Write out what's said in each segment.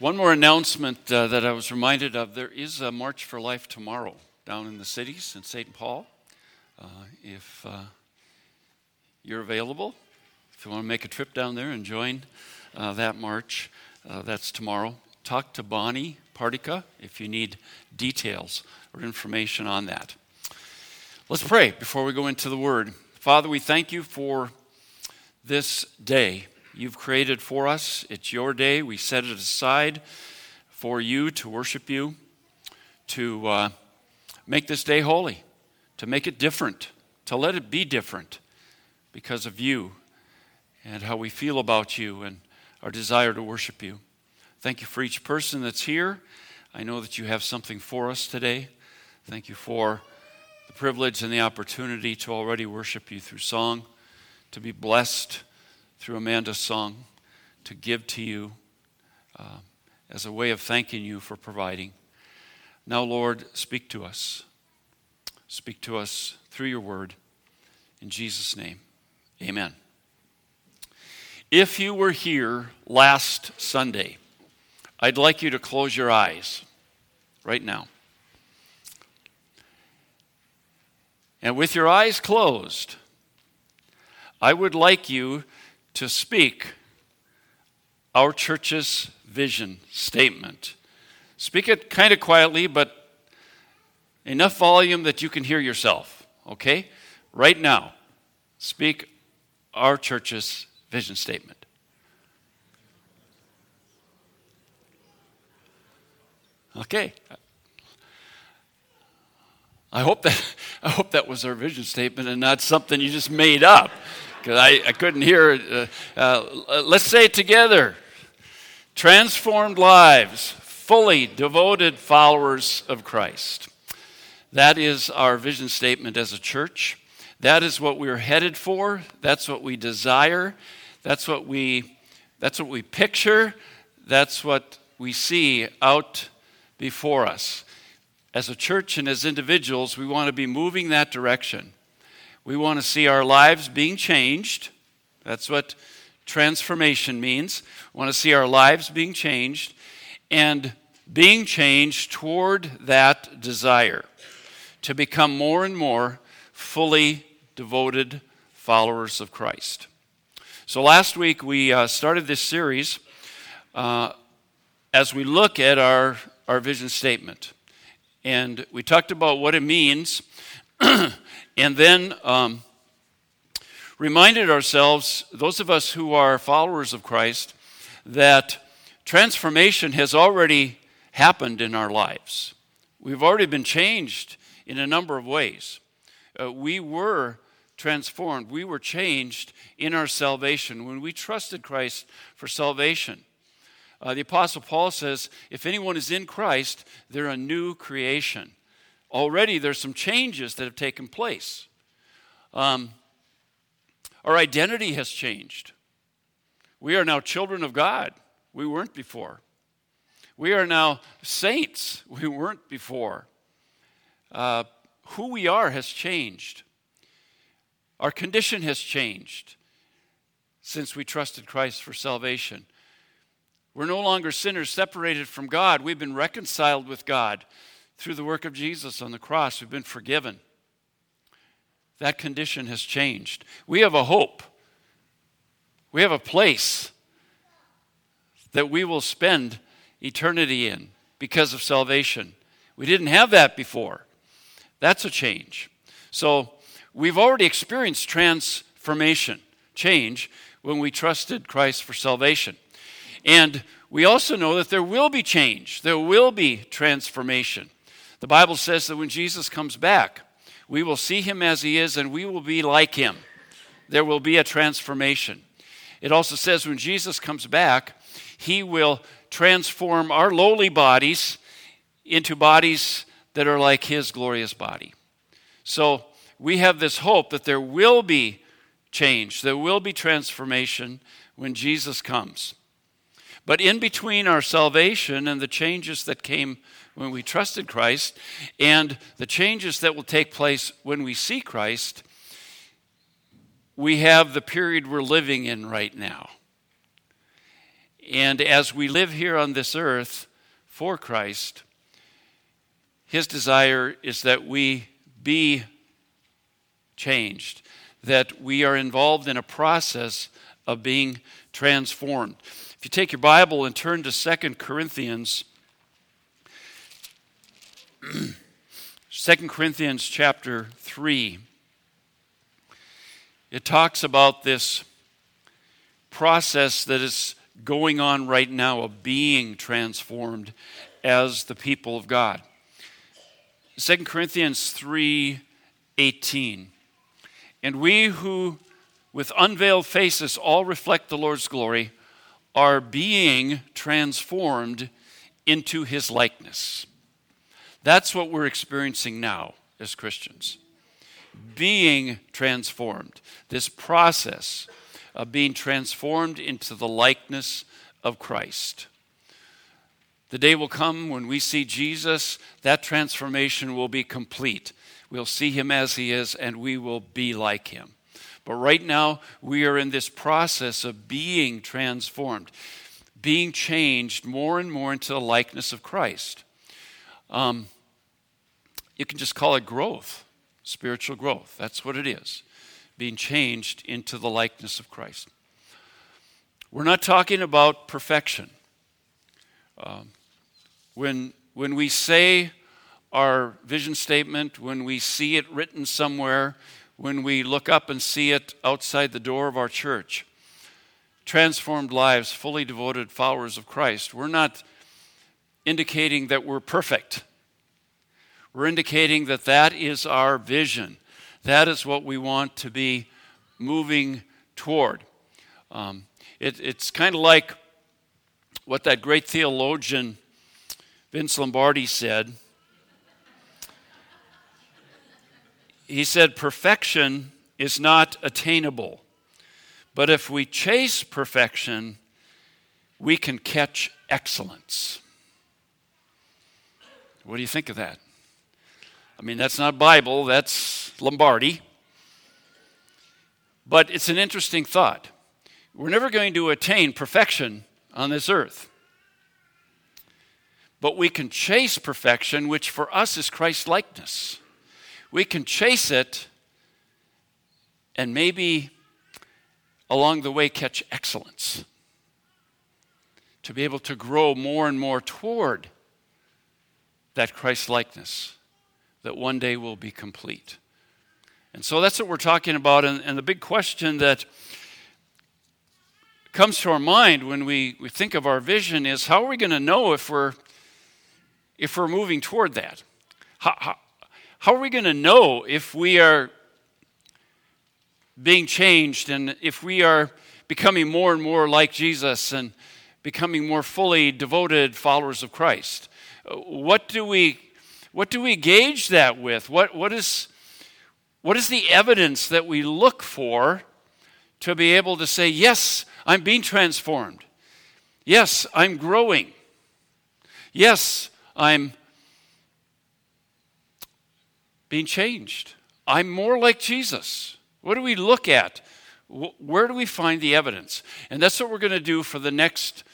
One more announcement uh, that I was reminded of there is a March for Life tomorrow down in the cities in St. Paul. Uh, if uh, you're available, if you want to make a trip down there and join uh, that march, uh, that's tomorrow. Talk to Bonnie Partica if you need details or information on that. Let's pray before we go into the Word. Father, we thank you for this day you've created for us. It's your day. We set it aside for you to worship you, to uh, make this day holy, to make it different, to let it be different because of you and how we feel about you and our desire to worship you. Thank you for each person that's here. I know that you have something for us today. Thank you for the privilege and the opportunity to already worship you through song, to be blessed through Amanda's song to give to you uh, as a way of thanking you for providing. Now, Lord, speak to us. Speak to us through your word. In Jesus' name, amen. If you were here last Sunday, I'd like you to close your eyes right now. And with your eyes closed, I would like you to speak our church's vision statement. Speak it kind of quietly, but enough volume that you can hear yourself, okay? Right now, speak our church's vision statement. Okay. I hope that I hope that was our vision statement and not something you just made up because I, I couldn't hear it. Uh, uh, let's say it together transformed lives, fully devoted followers of Christ. That is our vision statement as a church. That is what we're headed for. That's what we desire. That's what we, that's what we picture. That's what we see out before us. As a church and as individuals, we want to be moving that direction. We want to see our lives being changed. That's what transformation means. We want to see our lives being changed and being changed toward that desire to become more and more fully devoted followers of Christ. So last week we uh, started this series uh, as we look at our, our vision statement. And we talked about what it means And then um, reminded ourselves, those of us who are followers of Christ, that transformation has already happened in our lives. We've already been changed in a number of ways. Uh, we were transformed, we were changed in our salvation when we trusted Christ for salvation. Uh, the Apostle Paul says, if anyone is in Christ, they're a new creation already there's some changes that have taken place. Um, our identity has changed. We are now children of God. We weren't before. We are now saints. We weren't before. Uh, who we are has changed. Our condition has changed since we trusted Christ for salvation. We're no longer sinners separated from God. We've been reconciled with God through the work of Jesus on the cross, we've been forgiven. That condition has changed. We have a hope. We have a place that we will spend eternity in because of salvation. We didn't have that before. That's a change. So we've already experienced transformation, change, when we trusted Christ for salvation. And we also know that there will be change, there will be transformation. The Bible says that when Jesus comes back, we will see him as he is and we will be like him. There will be a transformation. It also says when Jesus comes back, he will transform our lowly bodies into bodies that are like his glorious body. So we have this hope that there will be change, there will be transformation when Jesus comes. But in between our salvation and the changes that came when we trusted Christ and the changes that will take place when we see Christ, we have the period we're living in right now. And as we live here on this earth for Christ, his desire is that we be changed, that we are involved in a process of being transformed. If you take your Bible and turn to 2 Corinthians, 2 Corinthians chapter 3, it talks about this process that is going on right now of being transformed as the people of God. 2 Corinthians 3 18. And we who with unveiled faces all reflect the Lord's glory are being transformed into his likeness. That's what we're experiencing now as Christians. Being transformed. This process of being transformed into the likeness of Christ. The day will come when we see Jesus, that transformation will be complete. We'll see him as he is, and we will be like him. But right now, we are in this process of being transformed, being changed more and more into the likeness of Christ. Um, you can just call it growth, spiritual growth. That's what it is, being changed into the likeness of Christ. We're not talking about perfection. Um, when, when we say our vision statement, when we see it written somewhere, when we look up and see it outside the door of our church, transformed lives, fully devoted followers of Christ, we're not indicating that we're perfect. We're indicating that that is our vision. That is what we want to be moving toward. Um, it, it's kind of like what that great theologian Vince Lombardi said. He said, Perfection is not attainable, but if we chase perfection, we can catch excellence. What do you think of that? I mean, that's not Bible, that's Lombardi. But it's an interesting thought. We're never going to attain perfection on this earth. But we can chase perfection, which for us is Christ likeness. We can chase it and maybe along the way catch excellence. To be able to grow more and more toward that Christ likeness that one day will be complete. And so that's what we're talking about. And, and the big question that comes to our mind when we, we think of our vision is how are we going to know if we're if we're moving toward that? How, how, how are we going to know if we are being changed and if we are becoming more and more like Jesus and becoming more fully devoted followers of Christ? What do we, what do we gauge that with? What, what, is, what is the evidence that we look for to be able to say, yes, I'm being transformed? Yes, I'm growing. Yes, I'm being changed. I'm more like Jesus. What do we look at? Where do we find the evidence? And that's what we're going to do for the next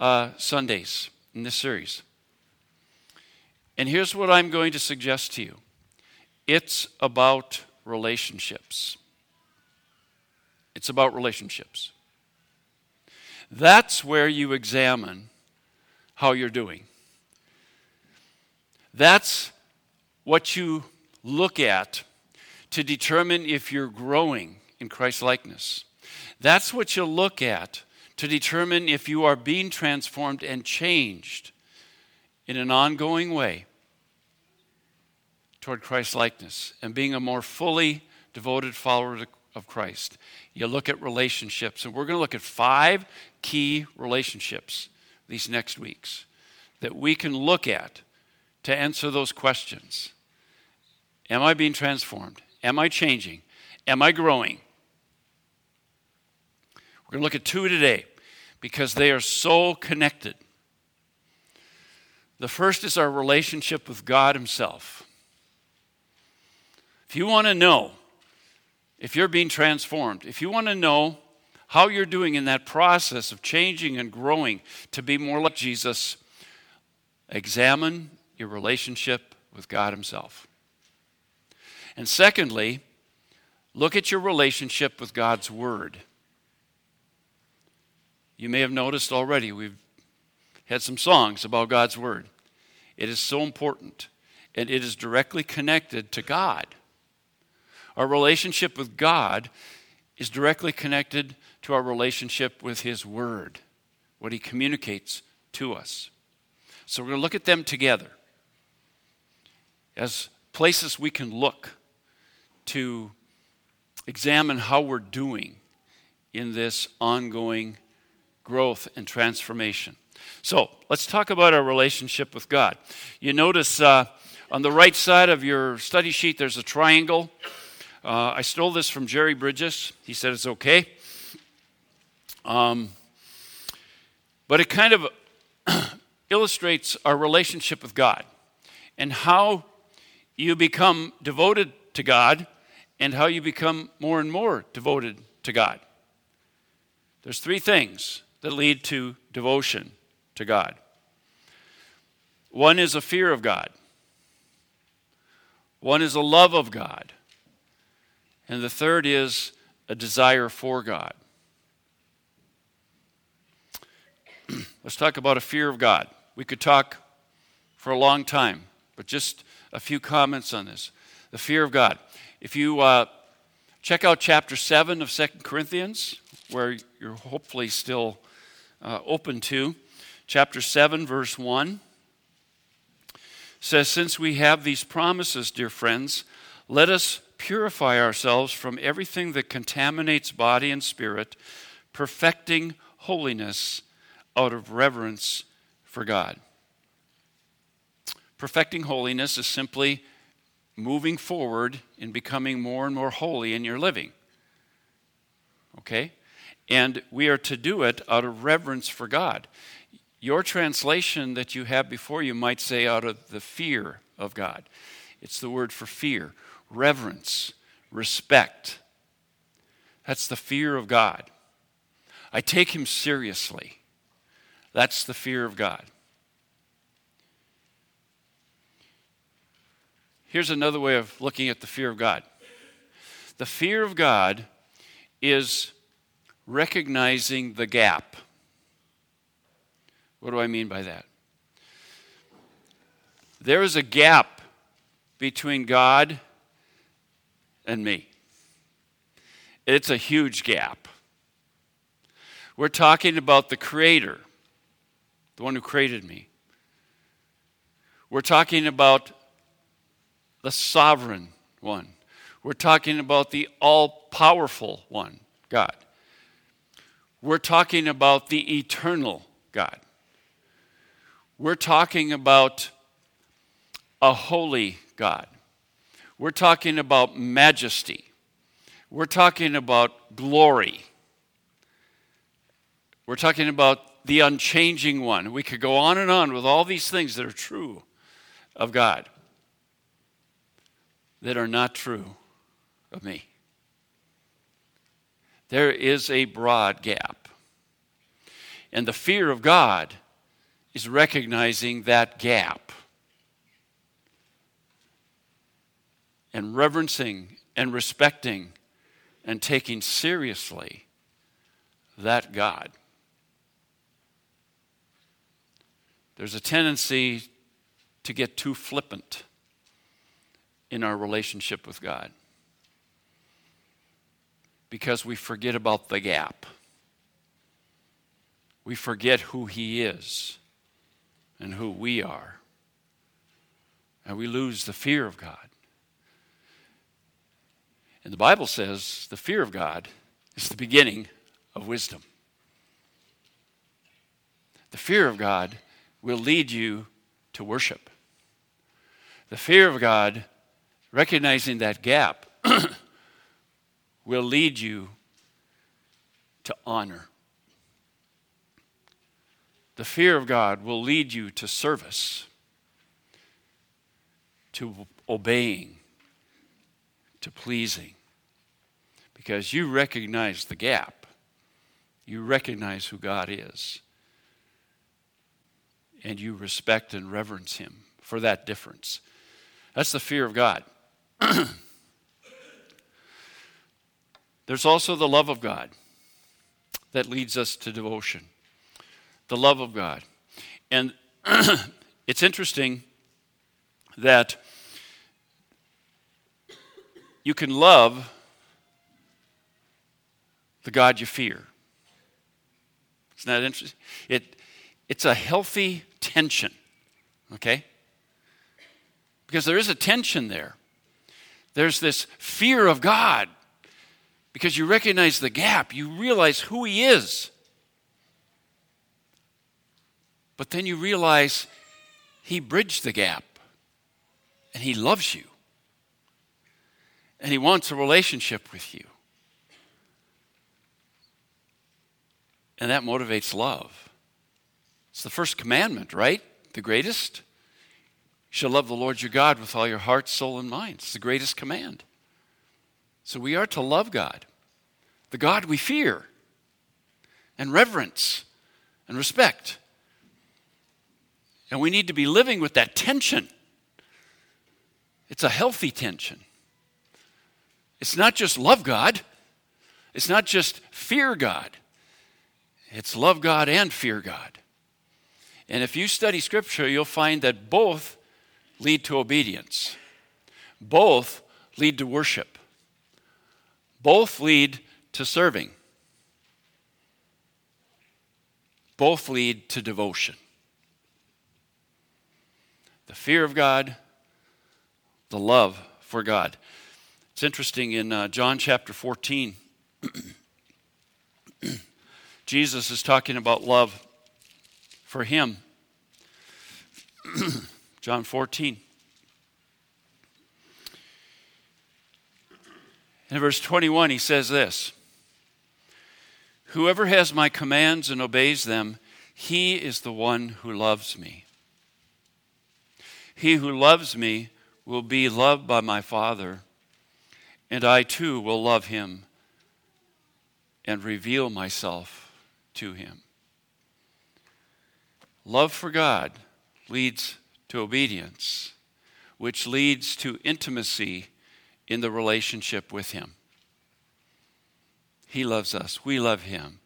uh, Sundays in this series. And here's what I'm going to suggest to you it's about relationships. It's about relationships. That's where you examine how you're doing. That's what you look at to determine if you're growing in Christ likeness. That's what you look at to determine if you are being transformed and changed in an ongoing way toward Christ likeness and being a more fully devoted follower of Christ. You look at relationships, and we're going to look at five key relationships these next weeks that we can look at to answer those questions. Am I being transformed? Am I changing? Am I growing? We're going to look at two today because they are so connected. The first is our relationship with God Himself. If you want to know if you're being transformed, if you want to know how you're doing in that process of changing and growing to be more like Jesus, examine your relationship with God Himself. And secondly, look at your relationship with God's Word. You may have noticed already, we've had some songs about God's Word. It is so important, and it is directly connected to God. Our relationship with God is directly connected to our relationship with His Word, what He communicates to us. So we're going to look at them together as places we can look to examine how we're doing in this ongoing growth and transformation. So let's talk about our relationship with God. You notice uh, on the right side of your study sheet there's a triangle. Uh, I stole this from Jerry Bridges. He said it's okay. Um, but it kind of illustrates our relationship with God and how you become devoted to God and how you become more and more devoted to God. There's three things that lead to devotion to God. One is a fear of God. One is a love of God. And the third is a desire for God. Let's talk about a fear of God. We could talk for a long time, but just a few comments on this. The fear of God. If you uh, check out chapter 7 of Second Corinthians, where you're hopefully still uh, open to, chapter 7, verse 1 says, Since we have these promises, dear friends, let us purify ourselves from everything that contaminates body and spirit, perfecting holiness out of reverence for God. Perfecting holiness is simply moving forward in becoming more and more holy in your living. Okay? And we are to do it out of reverence for God. Your translation that you have before you might say out of the fear of God. It's the word for fear, reverence, respect. That's the fear of God. I take him seriously. That's the fear of God. Here's another way of looking at the fear of God the fear of God is recognizing the gap. What do I mean by that? There is a gap between God and me. It's a huge gap. We're talking about the Creator, the one who created me. We're talking about the sovereign one. We're talking about the all powerful one, God. We're talking about the eternal God. We're talking about a holy God. We're talking about majesty. We're talking about glory. We're talking about the unchanging one. We could go on and on with all these things that are true of God that are not true of me. There is a broad gap. And the fear of God is recognizing that gap and reverencing and respecting and taking seriously that God. There's a tendency to get too flippant in our relationship with God because we forget about the gap. We forget who He is and who we are. And we lose the fear of God. And the Bible says the fear of God is the beginning of wisdom. The fear of God will lead you to worship. The fear of God recognizing that gap will lead you to honor. The fear of God will lead you to service, to obeying, to pleasing, because you recognize the gap You recognize who God is. And you respect and reverence Him for that difference. That's the fear of God. There's also the love of God that leads us to devotion. The love of God. And it's interesting that you can love the God you fear. Isn't that interesting? It, it's a healthy tension, okay? Because there is a tension there. There's this fear of God because you recognize the gap, you realize who He is. But then you realize He bridged the gap and He loves you and He wants a relationship with you. And that motivates love. It's the first commandment, right? The greatest. You shall love the Lord your God with all your heart, soul, and mind. It's the greatest command. So we are to love God, the God we fear, and reverence and respect. And we need to be living with that tension. It's a healthy tension. It's not just love God, it's not just fear God, it's love God and fear God. And if you study Scripture, you'll find that both lead to obedience, both lead to worship, both lead to serving, both lead to devotion. The fear of God, the love for God. It's interesting in uh, John chapter 14, Jesus is talking about love for him. John 14. In verse 21, he says this Whoever has my commands and obeys them, he is the one who loves me. He who loves me will be loved by my Father and I too will love him and reveal myself to him. Love for God leads to obedience, which leads to intimacy in the relationship with him. He loves us. We love him.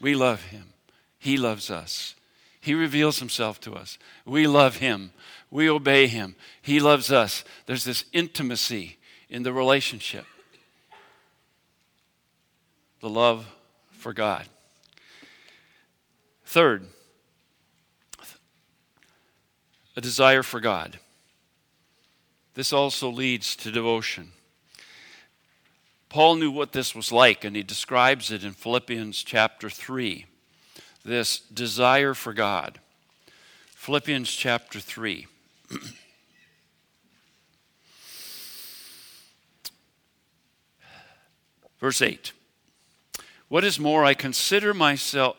We love him. He loves us. He reveals himself to us. We love him. We obey him. He loves us. There's this intimacy in the relationship. The love for God. Third, a desire for God. This also leads to devotion. Paul knew what this was like, and he describes it in Philippians chapter 3 this desire for God. Philippians chapter 3. Verse 8. What is more, I consider myself,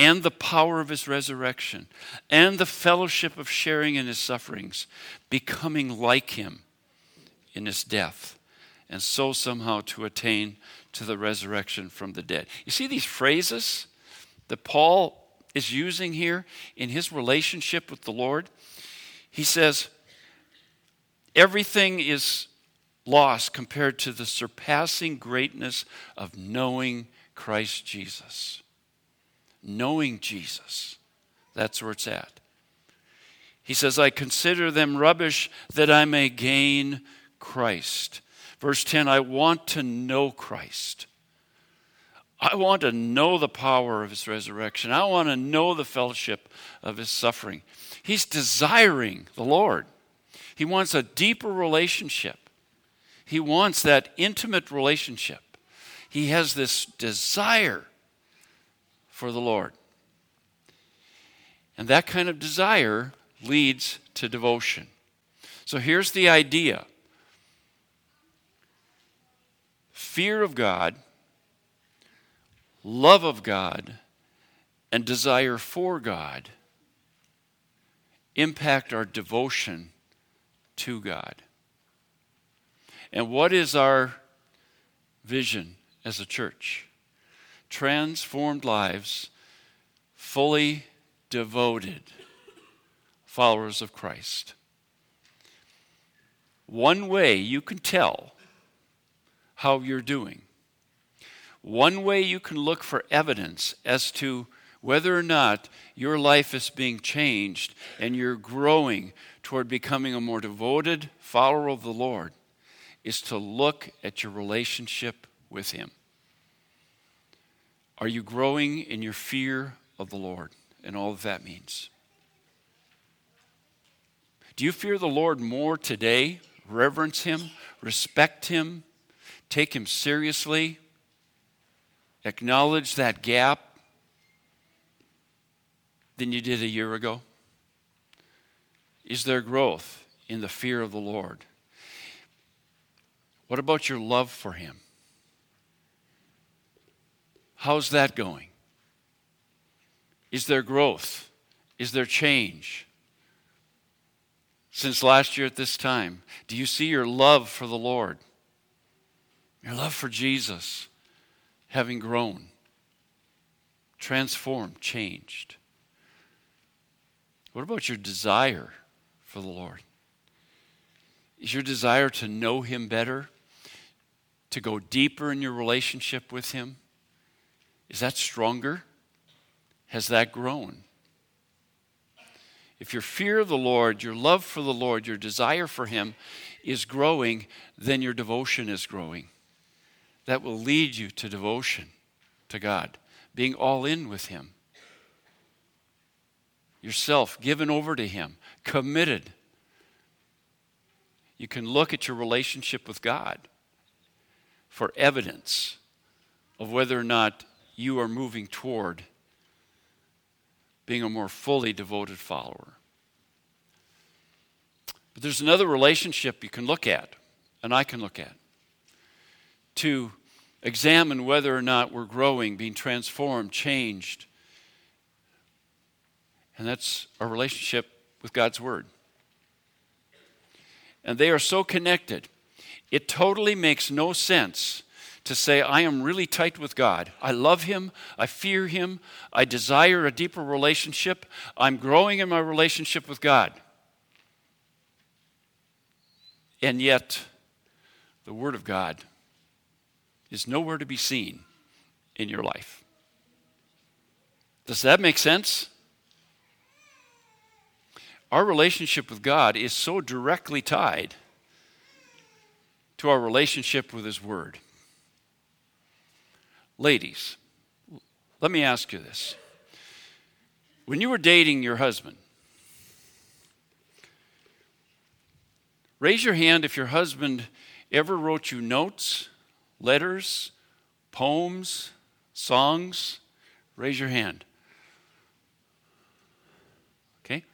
and the power of his resurrection and the fellowship of sharing in his sufferings, becoming like him in his death, and so somehow to attain to the resurrection from the dead. You see these phrases that Paul is using here in his relationship with the Lord? He says, Everything is lost compared to the surpassing greatness of knowing Christ Jesus. Knowing Jesus. That's where it's at. He says, I consider them rubbish that I may gain Christ. Verse 10 I want to know Christ. I want to know the power of his resurrection. I want to know the fellowship of his suffering. He's desiring the Lord. He wants a deeper relationship. He wants that intimate relationship he has this desire for the Lord. And that kind of desire leads to devotion. So here's the idea fear of God, love of God, and desire for God impact our devotion to God. And what is our vision as a church? Transformed lives, fully devoted followers of Christ. One way you can tell how you're doing, one way you can look for evidence as to whether or not your life is being changed and you're growing toward becoming a more devoted follower of the Lord is to look at your relationship with Him. Are you growing in your fear of the Lord and all that that means? Do you fear the Lord more today? Reverence Him, respect Him, take Him seriously, acknowledge that gap than you did a year ago? Is there growth in the fear of the Lord? What about your love for Him? How's that going? Is there growth? Is there change? Since last year at this time, do you see your love for the Lord? Your love for Jesus having grown, transformed, changed? What about your desire for the Lord? Is your desire to know Him better? To go deeper in your relationship with Him? Is that stronger? Has that grown? If your fear of the Lord, your love for the Lord, your desire for Him is growing, then your devotion is growing. That will lead you to devotion to God, being all in with Him yourself given over to Him, committed. You can look at your relationship with God for evidence of whether or not you are moving toward being a more fully devoted follower. But there's another relationship you can look at, and I can look at, to examine whether or not we're growing, being transformed, changed, and that's our relationship with God's Word. And they are so connected. It totally makes no sense to say, I am really tight with God. I love Him. I fear Him. I desire a deeper relationship. I'm growing in my relationship with God. And yet, the Word of God is nowhere to be seen in your life. Does that make sense? Our relationship with God is so directly tied to our relationship with His Word. Ladies, let me ask you this. When you were dating your husband, raise your hand if your husband ever wrote you notes, letters, poems, songs. Raise your hand. Okay?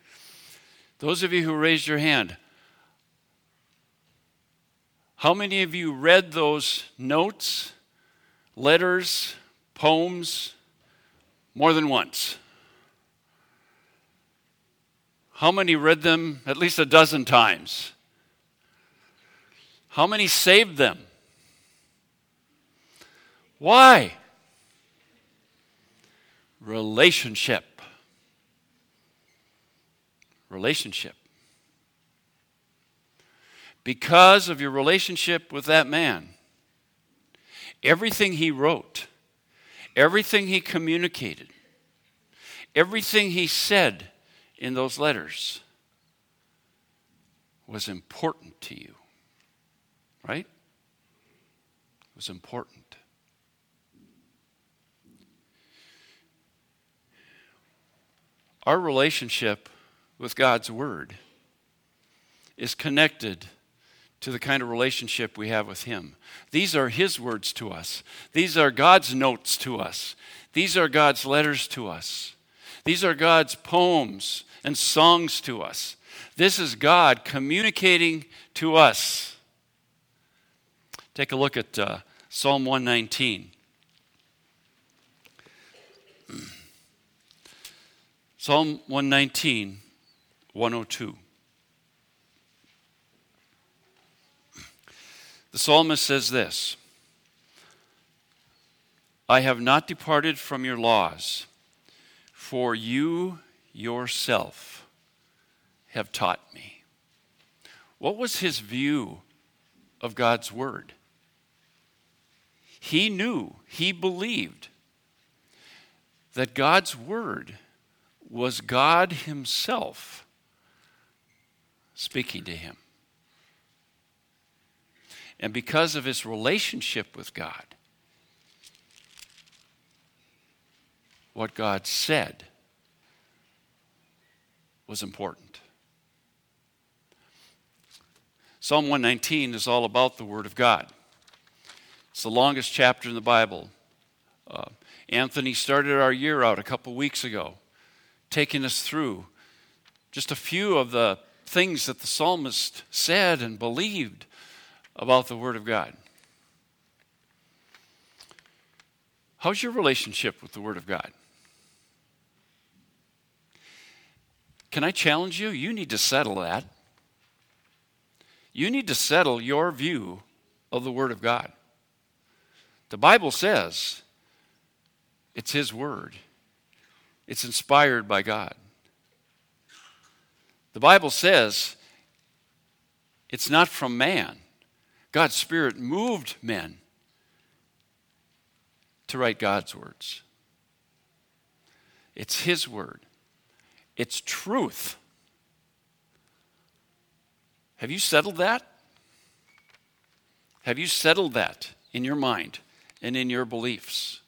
Those of you who raised your hand, how many of you read those notes, letters, poems more than once? How many read them at least a dozen times? How many saved them? Why? Relationship relationship. Because of your relationship with that man, everything he wrote, everything he communicated, everything he said in those letters was important to you. Right? It was important. Our relationship with God's Word is connected to the kind of relationship we have with Him. These are His words to us, these are God's notes to us, these are God's letters to us. These are God's poems and songs to us. This is God communicating to us. Take a look at uh, Psalm 119. Psalm 119, 102. The psalmist says this I have not departed from your laws, for you yourself have taught me. What was his view of God's word? He knew, he believed that God's word was God himself speaking to him. And because of his relationship with God, what God said was important. Psalm 119 is all about the Word of God. It's the longest chapter in the Bible. Uh, Anthony started our year out a couple weeks ago, taking us through just a few of the things that the psalmist said and believed about the Word of God. How's your relationship with the Word of God? Can I challenge you? You need to settle that. You need to settle your view of the Word of God. The Bible says it's His Word, it's inspired by God. The Bible says it's not from man. God's Spirit moved men to write God's words. It's His Word. It's truth. Have you settled that? Have you settled that in your mind and in your beliefs?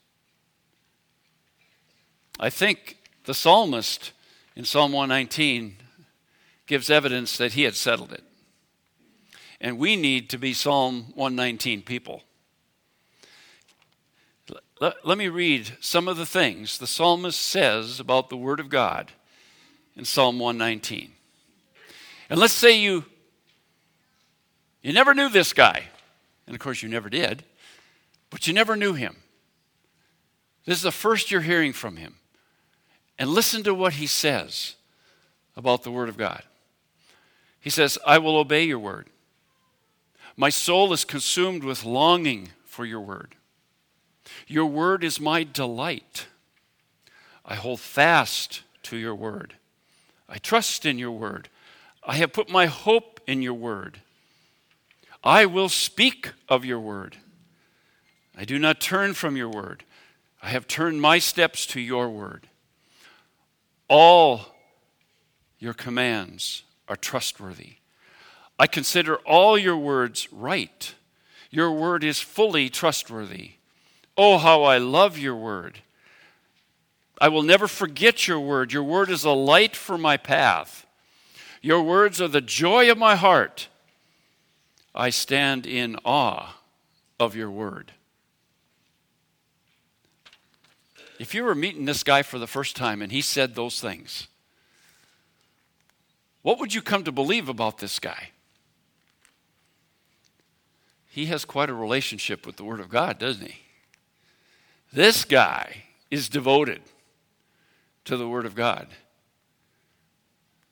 I think the psalmist in Psalm 119 gives evidence that he had settled it. And we need to be Psalm 119 people. Let, let, me read some of the things the psalmist says about the Word of God in Psalm 119. And let's say you you never knew this guy. And of course you never did, but you never knew him. This is the first you're hearing from him. And listen to what he says about the word of God. He says, "I will obey your word. My soul is consumed with longing for your word. Your word is my delight. I hold fast to your word. I trust in your word. I have put my hope in your word. I will speak of your word. I do not turn from your word. I have turned my steps to your word. All your commands are trustworthy. I consider all your words right. Your word is fully trustworthy. Oh, how I love your word. I will never forget your word. Your word is a light for my path. Your words are the joy of my heart. I stand in awe of your word. If you were meeting this guy for the first time and he said those things, what would you come to believe about this guy? He has quite a relationship with the Word of God, doesn't he? This guy is devoted to the Word of God.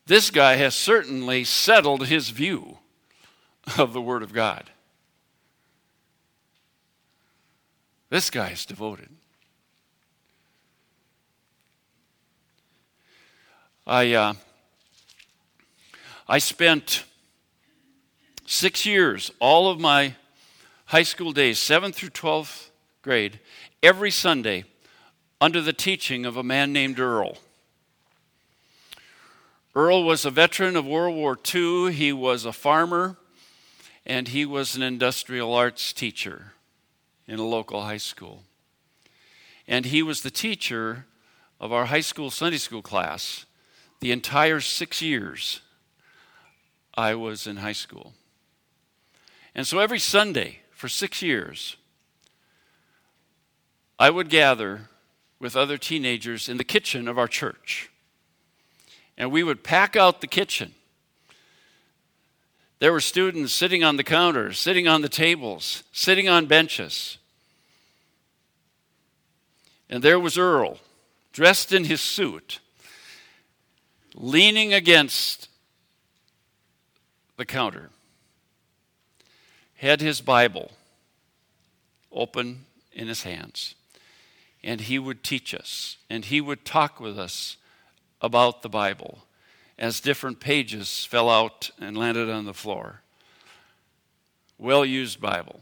This guy has certainly settled his view of the Word of God. This guy is devoted. I, uh, I spent six years, all of my high school days, 7th through 12th grade, every Sunday under the teaching of a man named Earl. Earl was a veteran of World War II. He was a farmer and he was an industrial arts teacher in a local high school. And he was the teacher of our high school Sunday school class the entire six years I was in high school. And so every Sunday for six years, I would gather with other teenagers in the kitchen of our church. And we would pack out the kitchen. There were students sitting on the counters, sitting on the tables, sitting on benches. And there was Earl, dressed in his suit, leaning against the counter, had his Bible open in his hands. And he would teach us, and he would talk with us about the Bible as different pages fell out and landed on the floor. Well used Bible.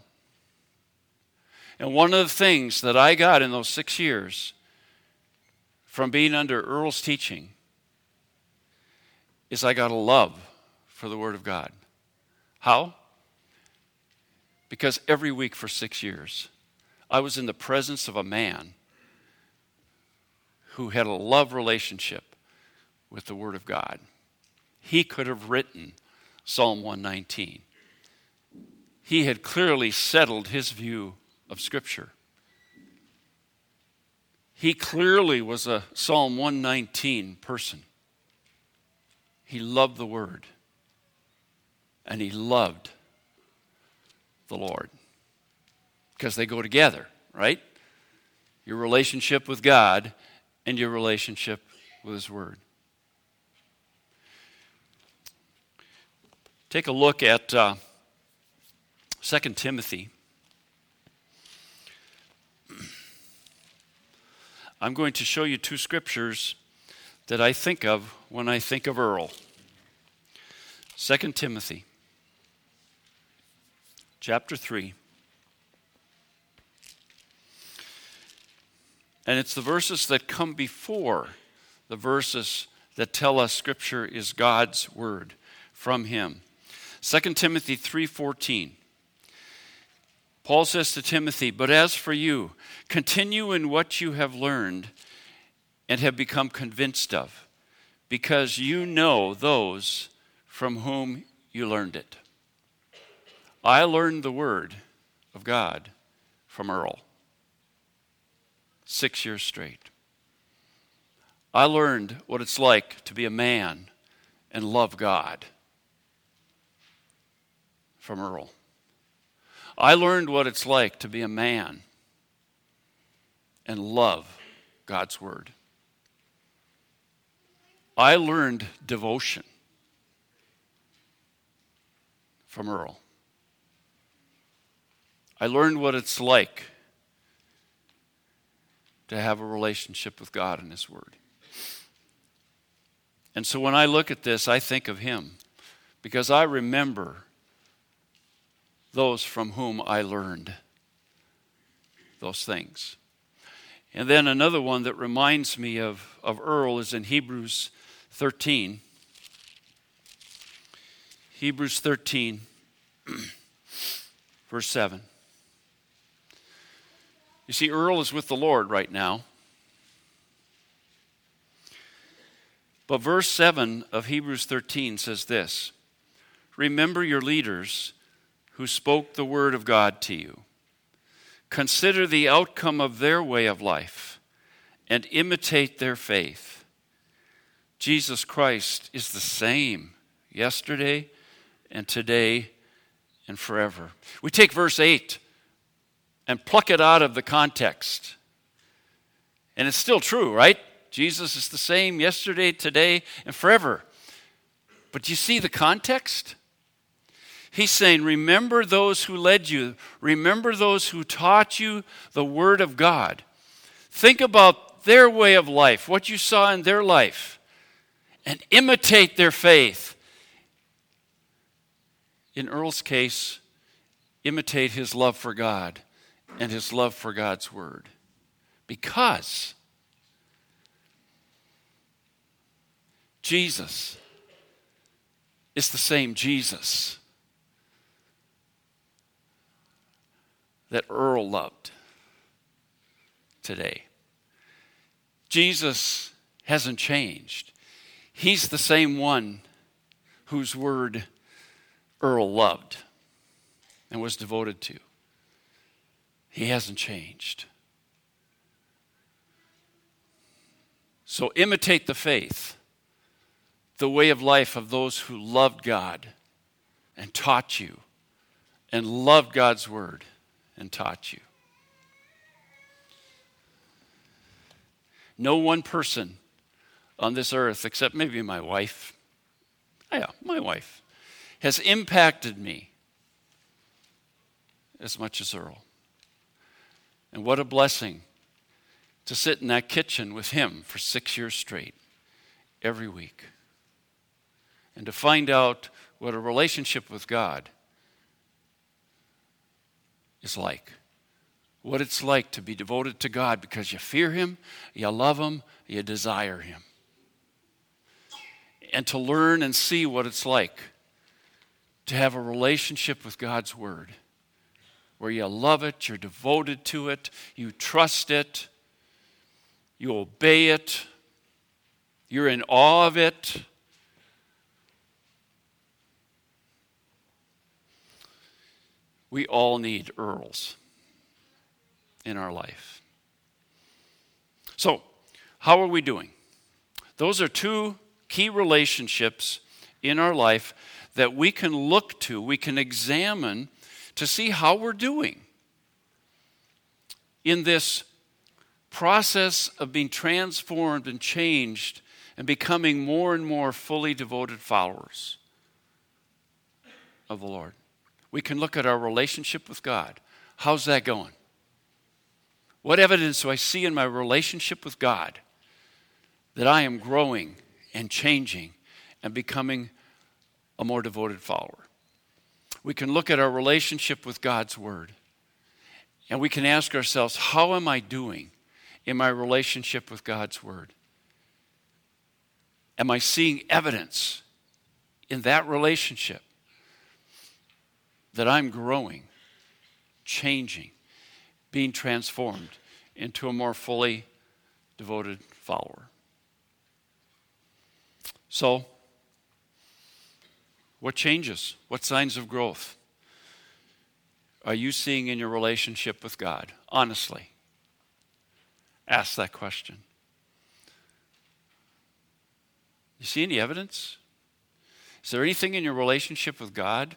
And one of the things that I got in those six years from being under Earl's teaching is I got a love for the Word of God. How? Because every week for six years, I was in the presence of a man who had a love relationship with the Word of God. He could have written Psalm 119. He had clearly settled his view of Scripture. He clearly was a Psalm 119 person. He loved the Word, and he loved the Lord because they go together, right? Your relationship with God and your relationship with His Word. Take a look at uh, 2 Timothy. I'm going to show you two scriptures that I think of when I think of Earl. 2 Timothy chapter 3. And it's the verses that come before the verses that tell us scripture is God's word from him. 2 Timothy 3:14 Paul says to Timothy, "But as for you, continue in what you have learned and have become convinced of, because you know those from whom you learned it." I learned the word of God from Earl. 6 years straight. I learned what it's like to be a man and love God from Earl. I learned what it's like to be a man and love God's Word. I learned devotion from Earl. I learned what it's like to have a relationship with God and His Word. And so when I look at this, I think of Him because I remember those from whom I learned those things. And then another one that reminds me of, of Earl is in Hebrews 13. Hebrews 13, verse 7. You see, Earl is with the Lord right now. But verse 7 of Hebrews 13 says this Remember your leaders who spoke the word of God to you. Consider the outcome of their way of life and imitate their faith. Jesus Christ is the same yesterday and today and forever. We take verse 8 and pluck it out of the context. And it's still true, right? Jesus is the same yesterday, today, and forever. But do you see the context? He's saying, Remember those who led you, remember those who taught you the Word of God. Think about their way of life, what you saw in their life, and imitate their faith. In Earl's case, imitate his love for God and his love for God's Word. Because Jesus is the same Jesus that Earl loved today. Jesus hasn't changed. He's the same one whose word Earl loved and was devoted to. He hasn't changed. So imitate the faith, the way of life of those who loved God and taught you, and loved God's word and taught you. No one person on this earth, except maybe my wife, yeah, my wife, has impacted me as much as Earl. And what a blessing to sit in that kitchen with him for six years straight, every week, and to find out what a relationship with God is like. What it's like to be devoted to God because you fear Him, you love Him, you desire Him. And to learn and see what it's like to have a relationship with God's Word where you love it, you're devoted to it, you trust it, you obey it, you're in awe of it. We all need Earls in our life. So, how are we doing? Those are two key relationships in our life that we can look to, we can examine to see how we're doing in this process of being transformed and changed and becoming more and more fully devoted followers of the Lord. We can look at our relationship with God. How's that going? What evidence do I see in my relationship with God that I am growing and changing and becoming a more devoted follower? We can look at our relationship with God's Word and we can ask ourselves, how am I doing in my relationship with God's Word? Am I seeing evidence in that relationship that I'm growing, changing, being transformed into a more fully devoted follower? So, what changes? What signs of growth are you seeing in your relationship with God? Honestly, ask that question. You see any evidence? Is there anything in your relationship with God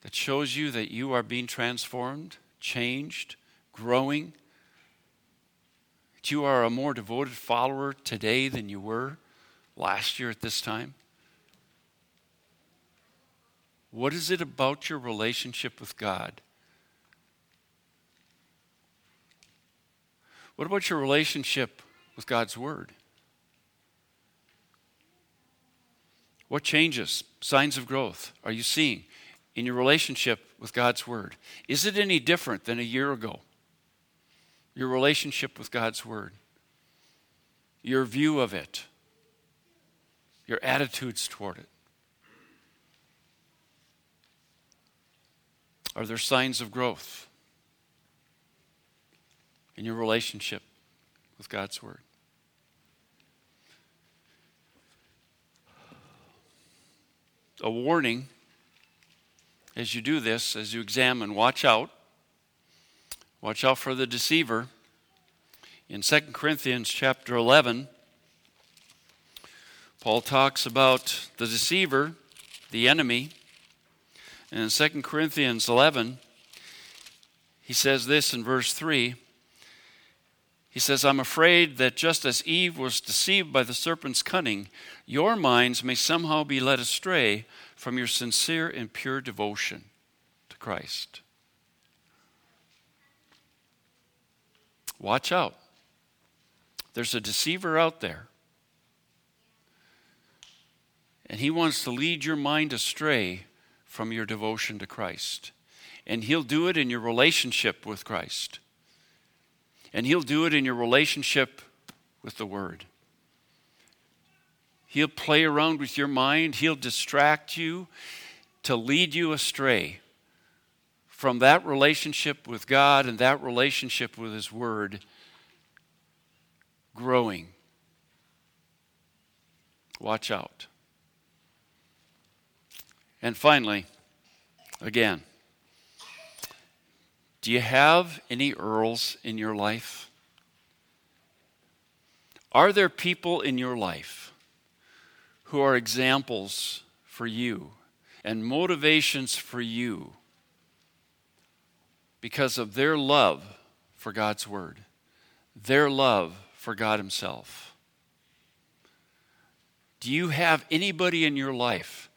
that shows you that you are being transformed, changed, growing? That you are a more devoted follower today than you were last year at this time? What is it about your relationship with God? What about your relationship with God's Word? What changes, signs of growth are you seeing in your relationship with God's Word? Is it any different than a year ago? Your relationship with God's Word, your view of it, your attitudes toward it. Are there signs of growth in your relationship with God's Word? A warning as you do this, as you examine, watch out. Watch out for the deceiver. In 2 Corinthians chapter 11, Paul talks about the deceiver, the enemy, and in 2 Corinthians 11, he says this in verse 3. He says, I'm afraid that just as Eve was deceived by the serpent's cunning, your minds may somehow be led astray from your sincere and pure devotion to Christ. Watch out. There's a deceiver out there. And he wants to lead your mind astray from your devotion to Christ. And He'll do it in your relationship with Christ. And He'll do it in your relationship with the Word. He'll play around with your mind, He'll distract you to lead you astray from that relationship with God and that relationship with His Word growing. Watch out. And finally, again, do you have any earls in your life? Are there people in your life who are examples for you and motivations for you because of their love for God's Word, their love for God Himself? Do you have anybody in your life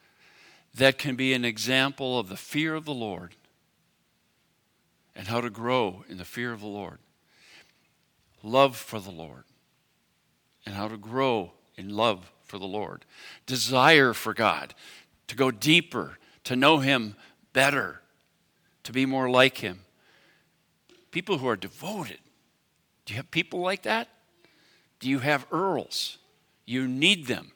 that can be an example of the fear of the Lord and how to grow in the fear of the Lord? Love for the Lord and how to grow in love for the Lord, desire for God, to go deeper, to know Him better, to be more like Him. People who are devoted. Do you have people like that? Do you have earls? You need them.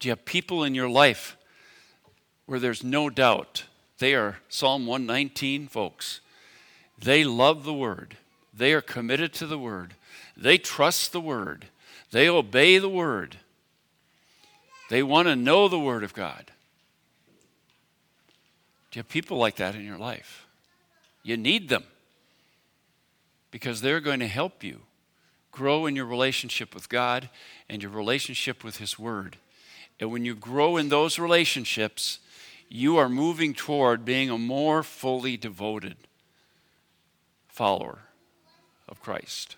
Do you have people in your life where there's no doubt they are Psalm 119 folks? They love the Word, they are committed to the Word, they trust the Word, they obey the Word, they want to know the Word of God. Do you have people like that in your life? You need them because they're going to help you grow in your relationship with God and your relationship with His Word. And when you grow in those relationships, you are moving toward being a more fully devoted follower of Christ.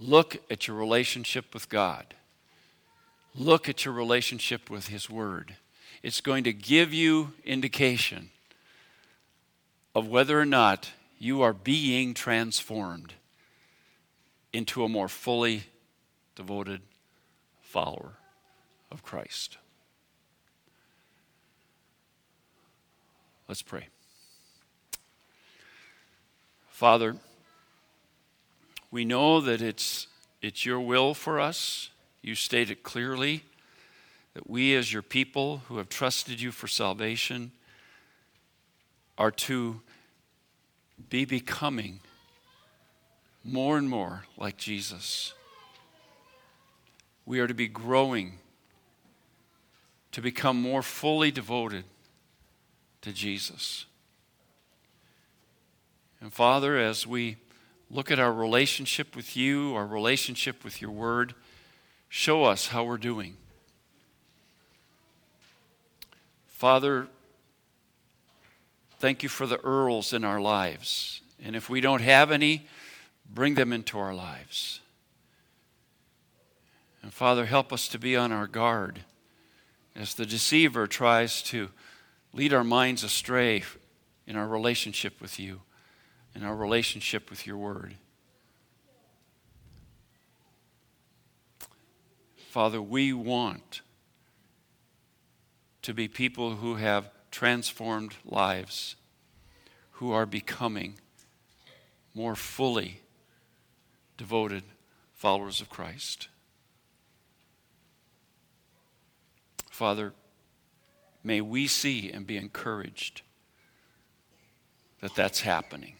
Look at your relationship with God. Look at your relationship with His Word. It's going to give you indication of whether or not you are being transformed into a more fully devoted follower of Christ. Let's pray. Father, we know that it's, it's your will for us. You state it clearly that we, as your people who have trusted you for salvation, are to be becoming more and more like Jesus. We are to be growing to become more fully devoted to Jesus. And Father, as we look at our relationship with you, our relationship with your word, show us how we're doing. Father, thank you for the earls in our lives. And if we don't have any, bring them into our lives. And Father, help us to be on our guard as the deceiver tries to lead our minds astray in our relationship with you, in our relationship with your word. Father, we want to be people who have transformed lives, who are becoming more fully devoted followers of Christ. Father, may we see and be encouraged that that's happening.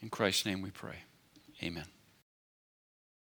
In Christ's name we pray. Amen.